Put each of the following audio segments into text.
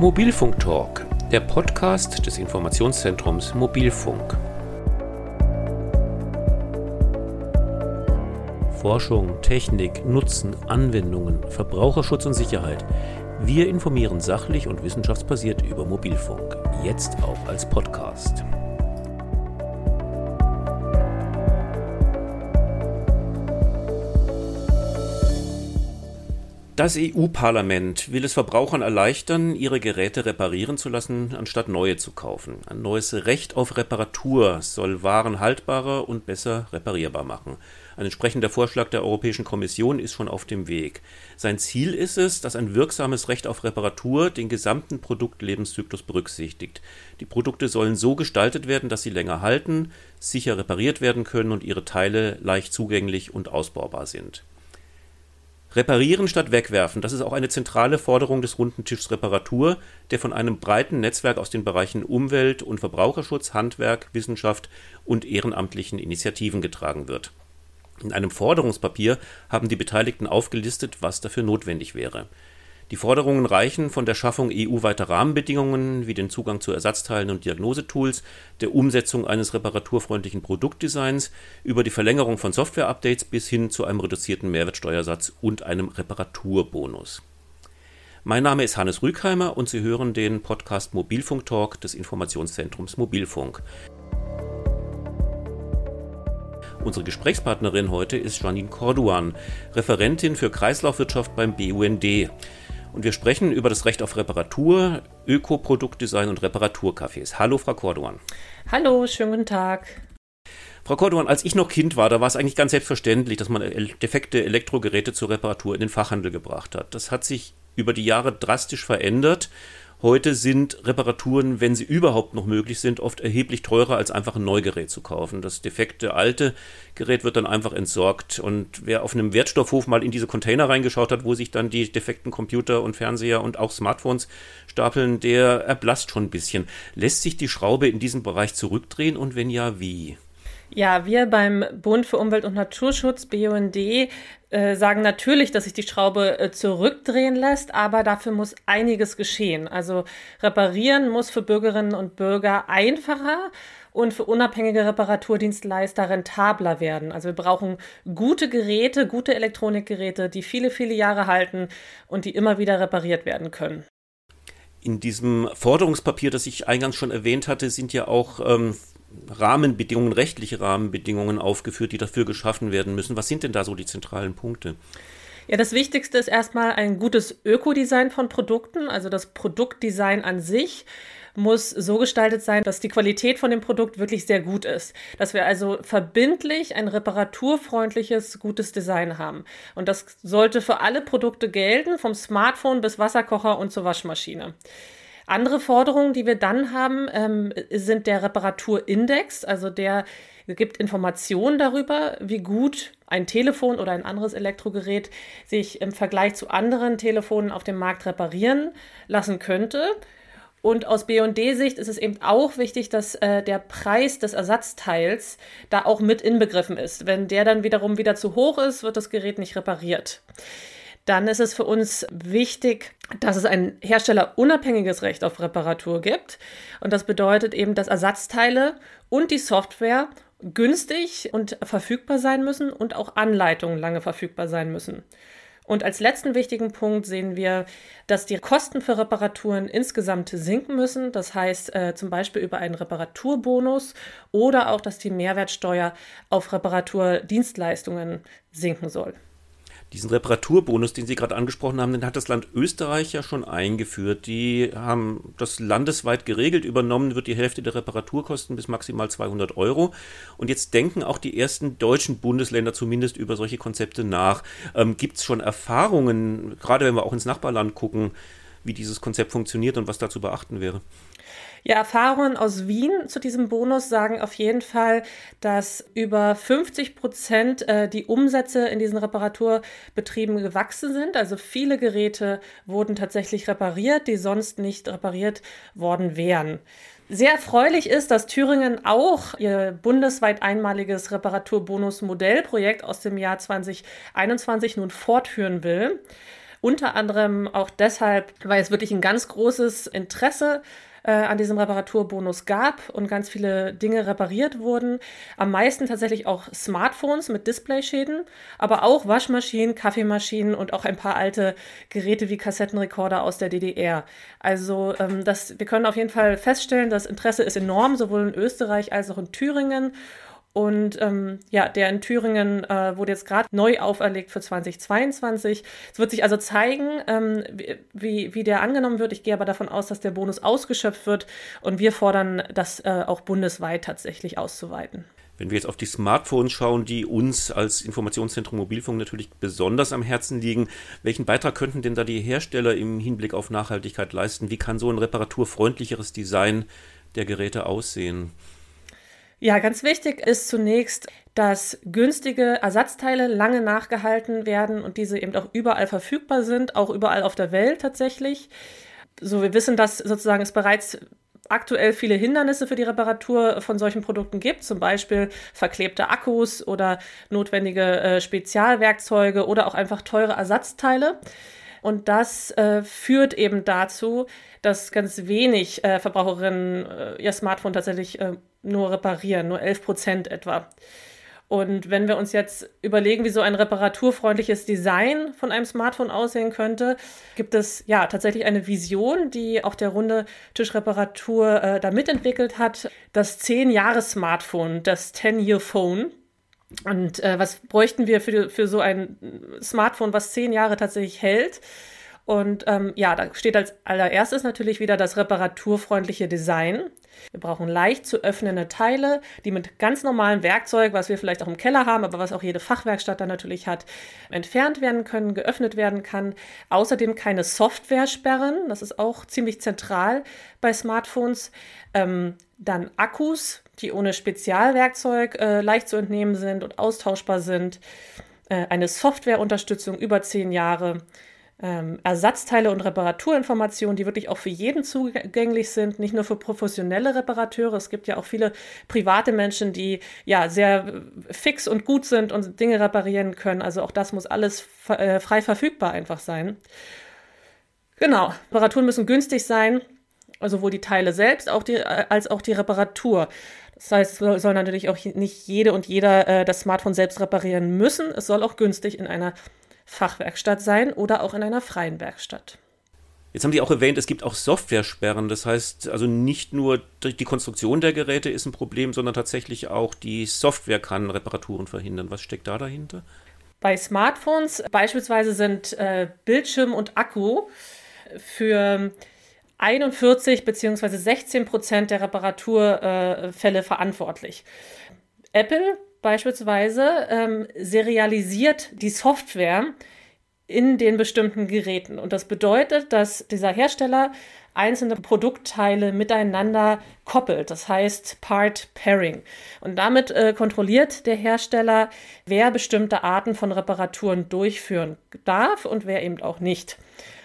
Mobilfunk Talk, der Podcast des Informationszentrums Mobilfunk. Forschung, Technik, Nutzen, Anwendungen, Verbraucherschutz und Sicherheit. Wir informieren sachlich und wissenschaftsbasiert über Mobilfunk, jetzt auch als Podcast. Das EU-Parlament will es Verbrauchern erleichtern, ihre Geräte reparieren zu lassen, anstatt neue zu kaufen. Ein neues Recht auf Reparatur soll Waren haltbarer und besser reparierbar machen. Ein entsprechender Vorschlag der Europäischen Kommission ist schon auf dem Weg. Sein Ziel ist es, dass ein wirksames Recht auf Reparatur den gesamten Produktlebenszyklus berücksichtigt. Die Produkte sollen so gestaltet werden, dass sie länger halten, sicher repariert werden können und ihre Teile leicht zugänglich und ausbaubar sind. Reparieren statt wegwerfen, das ist auch eine zentrale Forderung des Runden Tischs Reparatur, der von einem breiten Netzwerk aus den Bereichen Umwelt und Verbraucherschutz, Handwerk, Wissenschaft und ehrenamtlichen Initiativen getragen wird. In einem Forderungspapier haben die Beteiligten aufgelistet, was dafür notwendig wäre. Die Forderungen reichen von der Schaffung EU-weiter Rahmenbedingungen wie den Zugang zu Ersatzteilen und Diagnosetools, der Umsetzung eines reparaturfreundlichen Produktdesigns über die Verlängerung von Software-Updates bis hin zu einem reduzierten Mehrwertsteuersatz und einem Reparaturbonus. Mein Name ist Hannes Rügheimer und Sie hören den Podcast Mobilfunk Talk des Informationszentrums Mobilfunk. Unsere Gesprächspartnerin heute ist Janine Corduan, Referentin für Kreislaufwirtschaft beim BUND und wir sprechen über das Recht auf Reparatur, Ökoproduktdesign und Reparaturcafés. Hallo, Frau Corduan. Hallo, schönen guten Tag. Frau Corduan, als ich noch Kind war, da war es eigentlich ganz selbstverständlich, dass man defekte Elektrogeräte zur Reparatur in den Fachhandel gebracht hat. Das hat sich über die Jahre drastisch verändert Heute sind Reparaturen, wenn sie überhaupt noch möglich sind, oft erheblich teurer als einfach ein Neugerät zu kaufen. Das defekte alte Gerät wird dann einfach entsorgt. Und wer auf einem Wertstoffhof mal in diese Container reingeschaut hat, wo sich dann die defekten Computer und Fernseher und auch Smartphones stapeln, der erblasst schon ein bisschen. Lässt sich die Schraube in diesem Bereich zurückdrehen und wenn ja, wie? Ja, wir beim Bund für Umwelt und Naturschutz, BUND, äh, sagen natürlich, dass sich die Schraube äh, zurückdrehen lässt, aber dafür muss einiges geschehen. Also reparieren muss für Bürgerinnen und Bürger einfacher und für unabhängige Reparaturdienstleister rentabler werden. Also wir brauchen gute Geräte, gute Elektronikgeräte, die viele, viele Jahre halten und die immer wieder repariert werden können. In diesem Forderungspapier, das ich eingangs schon erwähnt hatte, sind ja auch ähm, Rahmenbedingungen, rechtliche Rahmenbedingungen aufgeführt, die dafür geschaffen werden müssen. Was sind denn da so die zentralen Punkte? Ja, das Wichtigste ist erstmal ein gutes Ökodesign von Produkten. Also das Produktdesign an sich muss so gestaltet sein, dass die Qualität von dem Produkt wirklich sehr gut ist. Dass wir also verbindlich ein reparaturfreundliches, gutes Design haben. Und das sollte für alle Produkte gelten, vom Smartphone bis Wasserkocher und zur Waschmaschine. Andere Forderungen, die wir dann haben, ähm, sind der Reparaturindex, also der gibt Informationen darüber, wie gut ein Telefon oder ein anderes Elektrogerät sich im Vergleich zu anderen Telefonen auf dem Markt reparieren lassen könnte. Und aus BD-Sicht ist es eben auch wichtig, dass äh, der Preis des Ersatzteils da auch mit inbegriffen ist. Wenn der dann wiederum wieder zu hoch ist, wird das Gerät nicht repariert dann ist es für uns wichtig, dass es ein herstellerunabhängiges Recht auf Reparatur gibt. Und das bedeutet eben, dass Ersatzteile und die Software günstig und verfügbar sein müssen und auch Anleitungen lange verfügbar sein müssen. Und als letzten wichtigen Punkt sehen wir, dass die Kosten für Reparaturen insgesamt sinken müssen. Das heißt äh, zum Beispiel über einen Reparaturbonus oder auch, dass die Mehrwertsteuer auf Reparaturdienstleistungen sinken soll. Diesen Reparaturbonus, den Sie gerade angesprochen haben, den hat das Land Österreich ja schon eingeführt. Die haben das landesweit geregelt. Übernommen wird die Hälfte der Reparaturkosten bis maximal 200 Euro. Und jetzt denken auch die ersten deutschen Bundesländer zumindest über solche Konzepte nach. Ähm, Gibt es schon Erfahrungen, gerade wenn wir auch ins Nachbarland gucken, wie dieses Konzept funktioniert und was da zu beachten wäre? Ja, Erfahrungen aus Wien zu diesem Bonus sagen auf jeden Fall, dass über 50 Prozent äh, die Umsätze in diesen Reparaturbetrieben gewachsen sind. Also viele Geräte wurden tatsächlich repariert, die sonst nicht repariert worden wären. Sehr erfreulich ist, dass Thüringen auch ihr bundesweit einmaliges Reparaturbonus-Modellprojekt aus dem Jahr 2021 nun fortführen will. Unter anderem auch deshalb, weil es wirklich ein ganz großes Interesse äh, an diesem Reparaturbonus gab und ganz viele Dinge repariert wurden. Am meisten tatsächlich auch Smartphones mit Displayschäden, aber auch Waschmaschinen, Kaffeemaschinen und auch ein paar alte Geräte wie Kassettenrekorder aus der DDR. Also ähm, das, wir können auf jeden Fall feststellen, das Interesse ist enorm, sowohl in Österreich als auch in Thüringen. Und ähm, ja, der in Thüringen äh, wurde jetzt gerade neu auferlegt für 2022. Es wird sich also zeigen, ähm, wie, wie der angenommen wird. Ich gehe aber davon aus, dass der Bonus ausgeschöpft wird und wir fordern, das äh, auch bundesweit tatsächlich auszuweiten. Wenn wir jetzt auf die Smartphones schauen, die uns als Informationszentrum Mobilfunk natürlich besonders am Herzen liegen, welchen Beitrag könnten denn da die Hersteller im Hinblick auf Nachhaltigkeit leisten? Wie kann so ein reparaturfreundlicheres Design der Geräte aussehen? Ja, ganz wichtig ist zunächst, dass günstige Ersatzteile lange nachgehalten werden und diese eben auch überall verfügbar sind, auch überall auf der Welt tatsächlich. So, wir wissen, dass sozusagen es bereits aktuell viele Hindernisse für die Reparatur von solchen Produkten gibt, zum Beispiel verklebte Akkus oder notwendige äh, Spezialwerkzeuge oder auch einfach teure Ersatzteile. Und das äh, führt eben dazu, dass ganz wenig äh, Verbraucherinnen äh, ihr Smartphone tatsächlich äh, nur reparieren, nur 11 Prozent etwa. Und wenn wir uns jetzt überlegen, wie so ein reparaturfreundliches Design von einem Smartphone aussehen könnte, gibt es ja tatsächlich eine Vision, die auch der runde Tischreparatur äh, da mitentwickelt hat. Das 10-Jahres-Smartphone, das 10-Year-Phone. Und äh, was bräuchten wir für, für so ein Smartphone, was zehn Jahre tatsächlich hält? Und ähm, ja, da steht als allererstes natürlich wieder das reparaturfreundliche Design. Wir brauchen leicht zu öffnende Teile, die mit ganz normalem Werkzeug, was wir vielleicht auch im Keller haben, aber was auch jede Fachwerkstatt dann natürlich hat, entfernt werden können, geöffnet werden kann. Außerdem keine Software-Sperren, das ist auch ziemlich zentral bei Smartphones. Ähm, dann Akkus, die ohne Spezialwerkzeug äh, leicht zu entnehmen sind und austauschbar sind. Äh, eine Softwareunterstützung über zehn Jahre ähm, Ersatzteile und Reparaturinformationen, die wirklich auch für jeden zugänglich sind, nicht nur für professionelle Reparateure. Es gibt ja auch viele private Menschen, die ja sehr fix und gut sind und Dinge reparieren können. Also auch das muss alles äh, frei verfügbar einfach sein. Genau, Reparaturen müssen günstig sein, sowohl die Teile selbst auch die, äh, als auch die Reparatur. Das heißt, es soll natürlich auch nicht jede und jeder äh, das Smartphone selbst reparieren müssen. Es soll auch günstig in einer Fachwerkstatt sein oder auch in einer freien Werkstatt. Jetzt haben Sie auch erwähnt, es gibt auch Software-Sperren. Das heißt, also nicht nur die Konstruktion der Geräte ist ein Problem, sondern tatsächlich auch die Software kann Reparaturen verhindern. Was steckt da dahinter? Bei Smartphones beispielsweise sind äh, Bildschirm und Akku für 41 bzw. 16 Prozent der Reparaturfälle verantwortlich. Apple beispielsweise ähm, serialisiert die Software in den bestimmten Geräten. Und das bedeutet, dass dieser Hersteller einzelne Produktteile miteinander koppelt. Das heißt Part Pairing. Und damit äh, kontrolliert der Hersteller, wer bestimmte Arten von Reparaturen durchführen darf und wer eben auch nicht.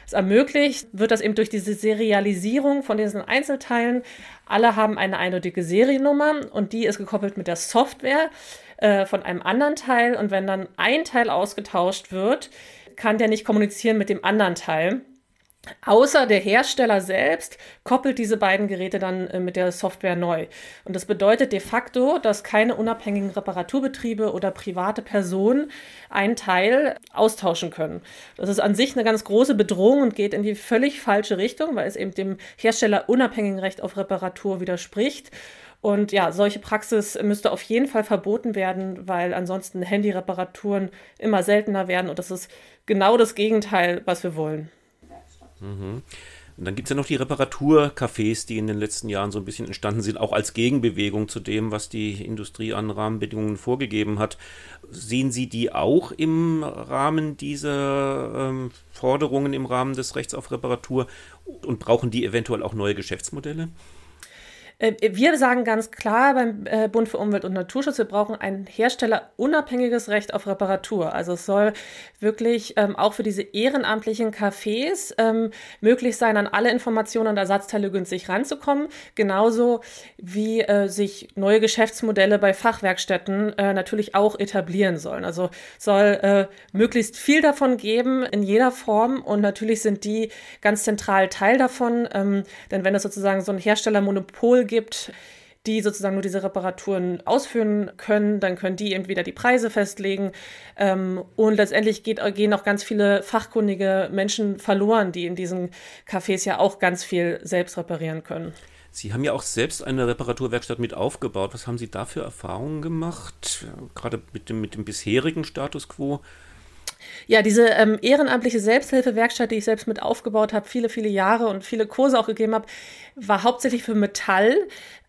Es ermöglicht, wird das eben durch diese Serialisierung von diesen Einzelteilen. Alle haben eine eindeutige Seriennummer und die ist gekoppelt mit der Software äh, von einem anderen Teil. Und wenn dann ein Teil ausgetauscht wird, kann der nicht kommunizieren mit dem anderen Teil. Außer der Hersteller selbst koppelt diese beiden Geräte dann äh, mit der Software neu. Und das bedeutet de facto, dass keine unabhängigen Reparaturbetriebe oder private Personen einen Teil austauschen können. Das ist an sich eine ganz große Bedrohung und geht in die völlig falsche Richtung, weil es eben dem Hersteller unabhängigen Recht auf Reparatur widerspricht. Und ja, solche Praxis müsste auf jeden Fall verboten werden, weil ansonsten Handyreparaturen immer seltener werden und das ist genau das Gegenteil, was wir wollen. Mhm. Und dann gibt es ja noch die Reparaturcafés, die in den letzten Jahren so ein bisschen entstanden sind, auch als Gegenbewegung zu dem, was die Industrie an Rahmenbedingungen vorgegeben hat. Sehen Sie die auch im Rahmen dieser ähm, Forderungen im Rahmen des Rechts auf Reparatur und brauchen die eventuell auch neue Geschäftsmodelle? Äh, wir sagen ganz klar beim äh, Bund für Umwelt und Naturschutz, wir brauchen ein herstellerunabhängiges Recht auf Reparatur. Also es soll wirklich ähm, auch für diese ehrenamtlichen Cafés ähm, möglich sein, an alle Informationen und Ersatzteile günstig ranzukommen. Genauso wie äh, sich neue Geschäftsmodelle bei Fachwerkstätten äh, natürlich auch etablieren sollen. Also soll äh, möglichst viel davon geben in jeder Form und natürlich sind die ganz zentral Teil davon. Ähm, denn wenn es sozusagen so ein Herstellermonopol gibt, die sozusagen nur diese Reparaturen ausführen können, dann können die entweder die Preise festlegen ähm, und letztendlich geht, gehen auch ganz viele fachkundige Menschen verloren, die in diesen Cafés ja auch ganz viel selbst reparieren können. Sie haben ja auch selbst eine Reparaturwerkstatt mit aufgebaut. Was haben Sie da für Erfahrungen gemacht, gerade mit dem, mit dem bisherigen Status quo? Ja, diese ähm, ehrenamtliche Selbsthilfewerkstatt, die ich selbst mit aufgebaut habe, viele, viele Jahre und viele Kurse auch gegeben habe, war hauptsächlich für Metall.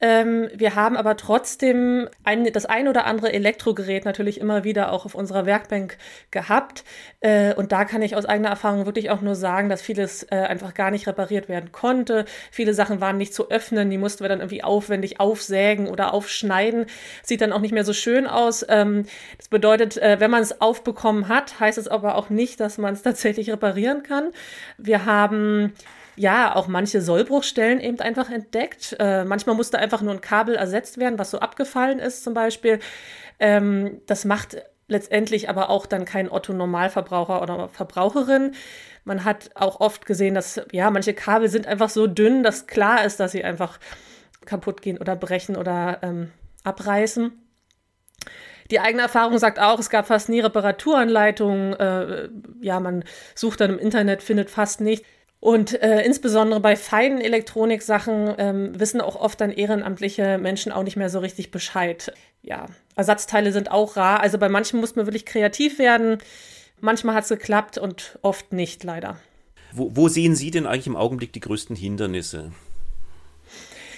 Ähm, wir haben aber trotzdem ein, das ein oder andere Elektrogerät natürlich immer wieder auch auf unserer Werkbank gehabt. Äh, und da kann ich aus eigener Erfahrung wirklich auch nur sagen, dass vieles äh, einfach gar nicht repariert werden konnte. Viele Sachen waren nicht zu öffnen, die mussten wir dann irgendwie aufwendig aufsägen oder aufschneiden. Sieht dann auch nicht mehr so schön aus. Ähm, das bedeutet, äh, wenn man es aufbekommen hat, heißt es aber auch nicht, dass man es tatsächlich reparieren kann. Wir haben ja, auch manche Sollbruchstellen eben einfach entdeckt. Äh, manchmal musste einfach nur ein Kabel ersetzt werden, was so abgefallen ist zum Beispiel. Ähm, das macht letztendlich aber auch dann kein Otto-Normalverbraucher oder Verbraucherin. Man hat auch oft gesehen, dass ja, manche Kabel sind einfach so dünn, dass klar ist, dass sie einfach kaputt gehen oder brechen oder ähm, abreißen. Die eigene Erfahrung sagt auch, es gab fast nie Reparaturanleitungen. Äh, ja, man sucht dann im Internet, findet fast nicht. Und äh, insbesondere bei feinen Elektroniksachen ähm, wissen auch oft dann ehrenamtliche Menschen auch nicht mehr so richtig Bescheid. Ja, Ersatzteile sind auch rar. Also bei manchen muss man wirklich kreativ werden. Manchmal hat es geklappt und oft nicht, leider. Wo, wo, sehen Sie denn eigentlich im Augenblick die größten Hindernisse?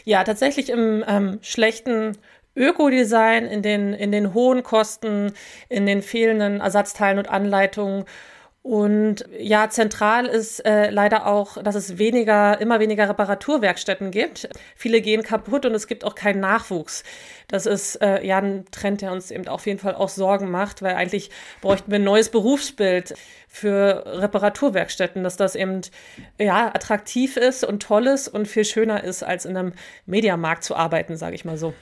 Ja, tatsächlich im ähm, schlechten Ökodesign, in den, in den hohen Kosten, in den fehlenden Ersatzteilen und Anleitungen und ja, zentral ist äh, leider auch, dass es weniger, immer weniger Reparaturwerkstätten gibt. Viele gehen kaputt und es gibt auch keinen Nachwuchs. Das ist äh, ja ein Trend, der uns eben auf jeden Fall auch Sorgen macht, weil eigentlich bräuchten wir ein neues Berufsbild für Reparaturwerkstätten, dass das eben ja attraktiv ist und toll ist und viel schöner ist, als in einem Mediamarkt zu arbeiten, sage ich mal so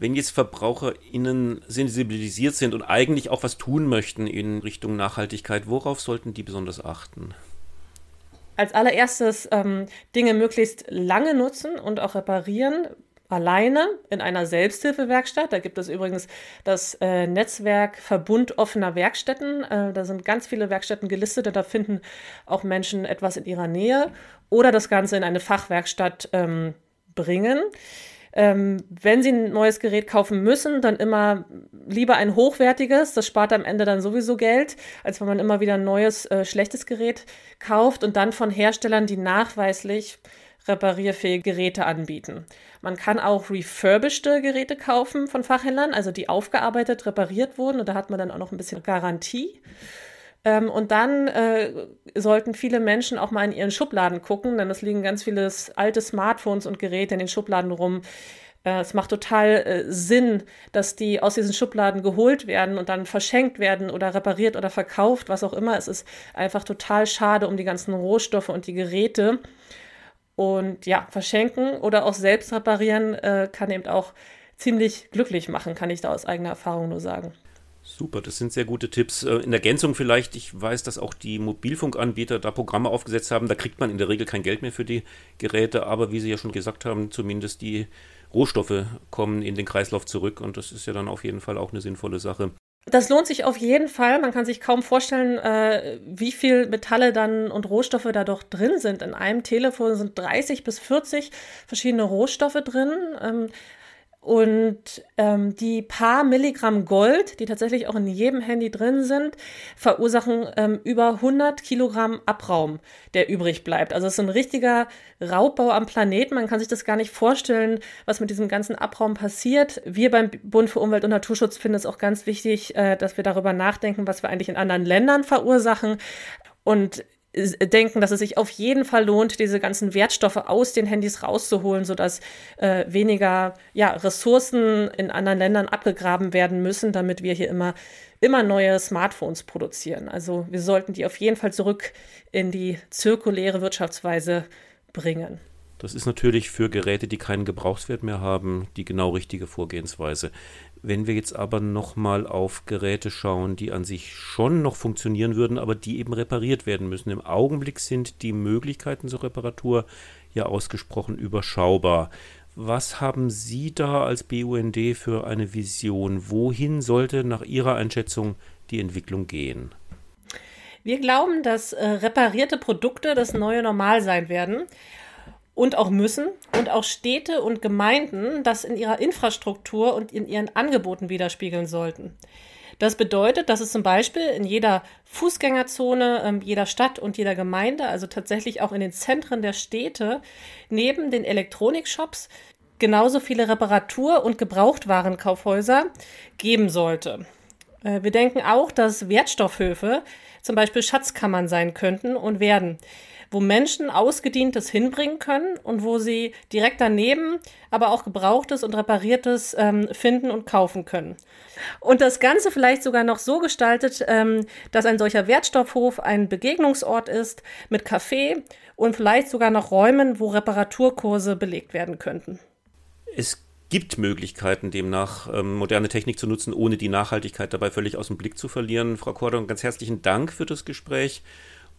wenn jetzt VerbraucherInnen sensibilisiert sind und eigentlich auch was tun möchten in Richtung Nachhaltigkeit, worauf sollten die besonders achten? Als allererstes ähm, Dinge möglichst lange nutzen und auch reparieren, alleine in einer Selbsthilfewerkstatt. Da gibt es übrigens das äh, Netzwerk Verbund offener Werkstätten. Äh, da sind ganz viele Werkstätten gelistet und da finden auch Menschen etwas in ihrer Nähe oder das Ganze in eine Fachwerkstatt ähm, bringen. Ähm, wenn Sie ein neues Gerät kaufen müssen, dann immer lieber ein hochwertiges. Das spart am Ende dann sowieso Geld, als wenn man immer wieder ein neues, äh, schlechtes Gerät kauft und dann von Herstellern, die nachweislich reparierfähige Geräte anbieten. Man kann auch refurbished Geräte kaufen von Fachhändlern, also die aufgearbeitet, repariert wurden und da hat man dann auch noch ein bisschen Garantie. Ähm, und dann äh, sollten viele Menschen auch mal in ihren Schubladen gucken, denn es liegen ganz viele alte Smartphones und Geräte in den Schubladen rum. Äh, es macht total äh, Sinn, dass die aus diesen Schubladen geholt werden und dann verschenkt werden oder repariert oder verkauft, was auch immer. Es ist einfach total schade um die ganzen Rohstoffe und die Geräte. Und ja, verschenken oder auch selbst reparieren äh, kann eben auch ziemlich glücklich machen, kann ich da aus eigener Erfahrung nur sagen. Super, das sind sehr gute Tipps. Äh, in Ergänzung vielleicht, ich weiß, dass auch die Mobilfunkanbieter da Programme aufgesetzt haben. Da kriegt man in der Regel kein Geld mehr für die Geräte, aber wie Sie ja schon gesagt haben, zumindest die Rohstoffe kommen in den Kreislauf zurück und das ist ja dann auf jeden Fall auch eine sinnvolle Sache. Das lohnt sich auf jeden Fall. Man kann sich kaum vorstellen, äh, wie viel Metalle dann und Rohstoffe da doch drin sind. In einem Telefon sind 30 bis 40 verschiedene Rohstoffe drin. Ähm, und ähm, die paar Milligramm Gold, die tatsächlich auch in jedem Handy drin sind, verursachen ähm, über 100 Kilogramm Abraum, der übrig bleibt. Also es ist ein richtiger Raubbau am Planeten. Man kann sich das gar nicht vorstellen, was mit diesem ganzen Abraum passiert. Wir beim Bund für Umwelt und Naturschutz finden es auch ganz wichtig, äh, dass wir darüber nachdenken, was wir eigentlich in anderen Ländern verursachen. Und denken, dass es sich auf jeden Fall lohnt, diese ganzen Wertstoffe aus den Handys rauszuholen, sodass äh, weniger ja, Ressourcen in anderen Ländern abgegraben werden müssen, damit wir hier immer, immer neue Smartphones produzieren. Also wir sollten die auf jeden Fall zurück in die zirkuläre Wirtschaftsweise bringen. Das ist natürlich für Geräte, die keinen Gebrauchswert mehr haben, die genau richtige Vorgehensweise. Wenn wir jetzt aber nochmal auf Geräte schauen, die an sich schon noch funktionieren würden, aber die eben repariert werden müssen. Im Augenblick sind die Möglichkeiten zur Reparatur ja ausgesprochen überschaubar. Was haben Sie da als BUND für eine Vision? Wohin sollte nach Ihrer Einschätzung die Entwicklung gehen? Wir glauben, dass äh, reparierte Produkte das neue Normal sein werden und auch müssen und auch Städte und Gemeinden das in ihrer Infrastruktur und in ihren Angeboten widerspiegeln sollten. Das bedeutet, dass es zum Beispiel in jeder Fußgängerzone, ähm, jeder Stadt und jeder Gemeinde, also tatsächlich auch in den Zentren der Städte, neben den Elektronikshops genauso viele Reparatur- und Gebrauchtwarenkaufhäuser geben sollte. Äh, wir denken auch, dass Wertstoffhöfe zum Beispiel Schatzkammern sein könnten und werden wo Menschen Ausgedientes hinbringen können und wo sie direkt daneben aber auch Gebrauchtes und Repariertes ähm, finden und kaufen können. Und das Ganze vielleicht sogar noch so gestaltet, ähm, dass ein solcher Wertstoffhof ein Begegnungsort ist mit Café und vielleicht sogar noch Räumen, wo Reparaturkurse belegt werden könnten. Es gibt Möglichkeiten, demnach ähm, moderne Technik zu nutzen, ohne die Nachhaltigkeit dabei völlig aus dem Blick zu verlieren. Frau Kordon, ganz herzlichen Dank für das Gespräch.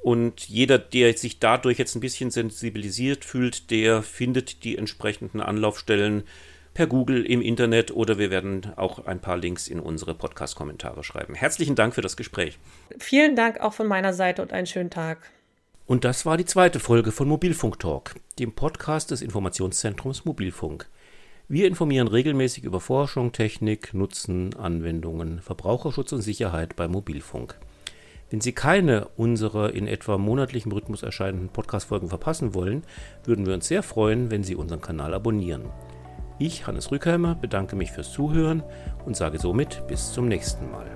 Und jeder, der sich dadurch jetzt ein bisschen sensibilisiert fühlt, der findet die entsprechenden Anlaufstellen per Google im Internet oder wir werden auch ein paar Links in unsere Podcast-Kommentare schreiben. Herzlichen Dank für das Gespräch. Vielen Dank auch von meiner Seite und einen schönen Tag. Und das war die zweite Folge von Mobilfunk Talk, dem Podcast des Informationszentrums Mobilfunk. Wir informieren regelmäßig über Forschung, Technik, Nutzen, Anwendungen, Verbraucherschutz und Sicherheit bei Mobilfunk. Wenn Sie keine unserer in etwa monatlichem Rhythmus erscheinenden Podcast-Folgen verpassen wollen, würden wir uns sehr freuen, wenn Sie unseren Kanal abonnieren. Ich, Hannes Rückheimer, bedanke mich fürs Zuhören und sage somit bis zum nächsten Mal.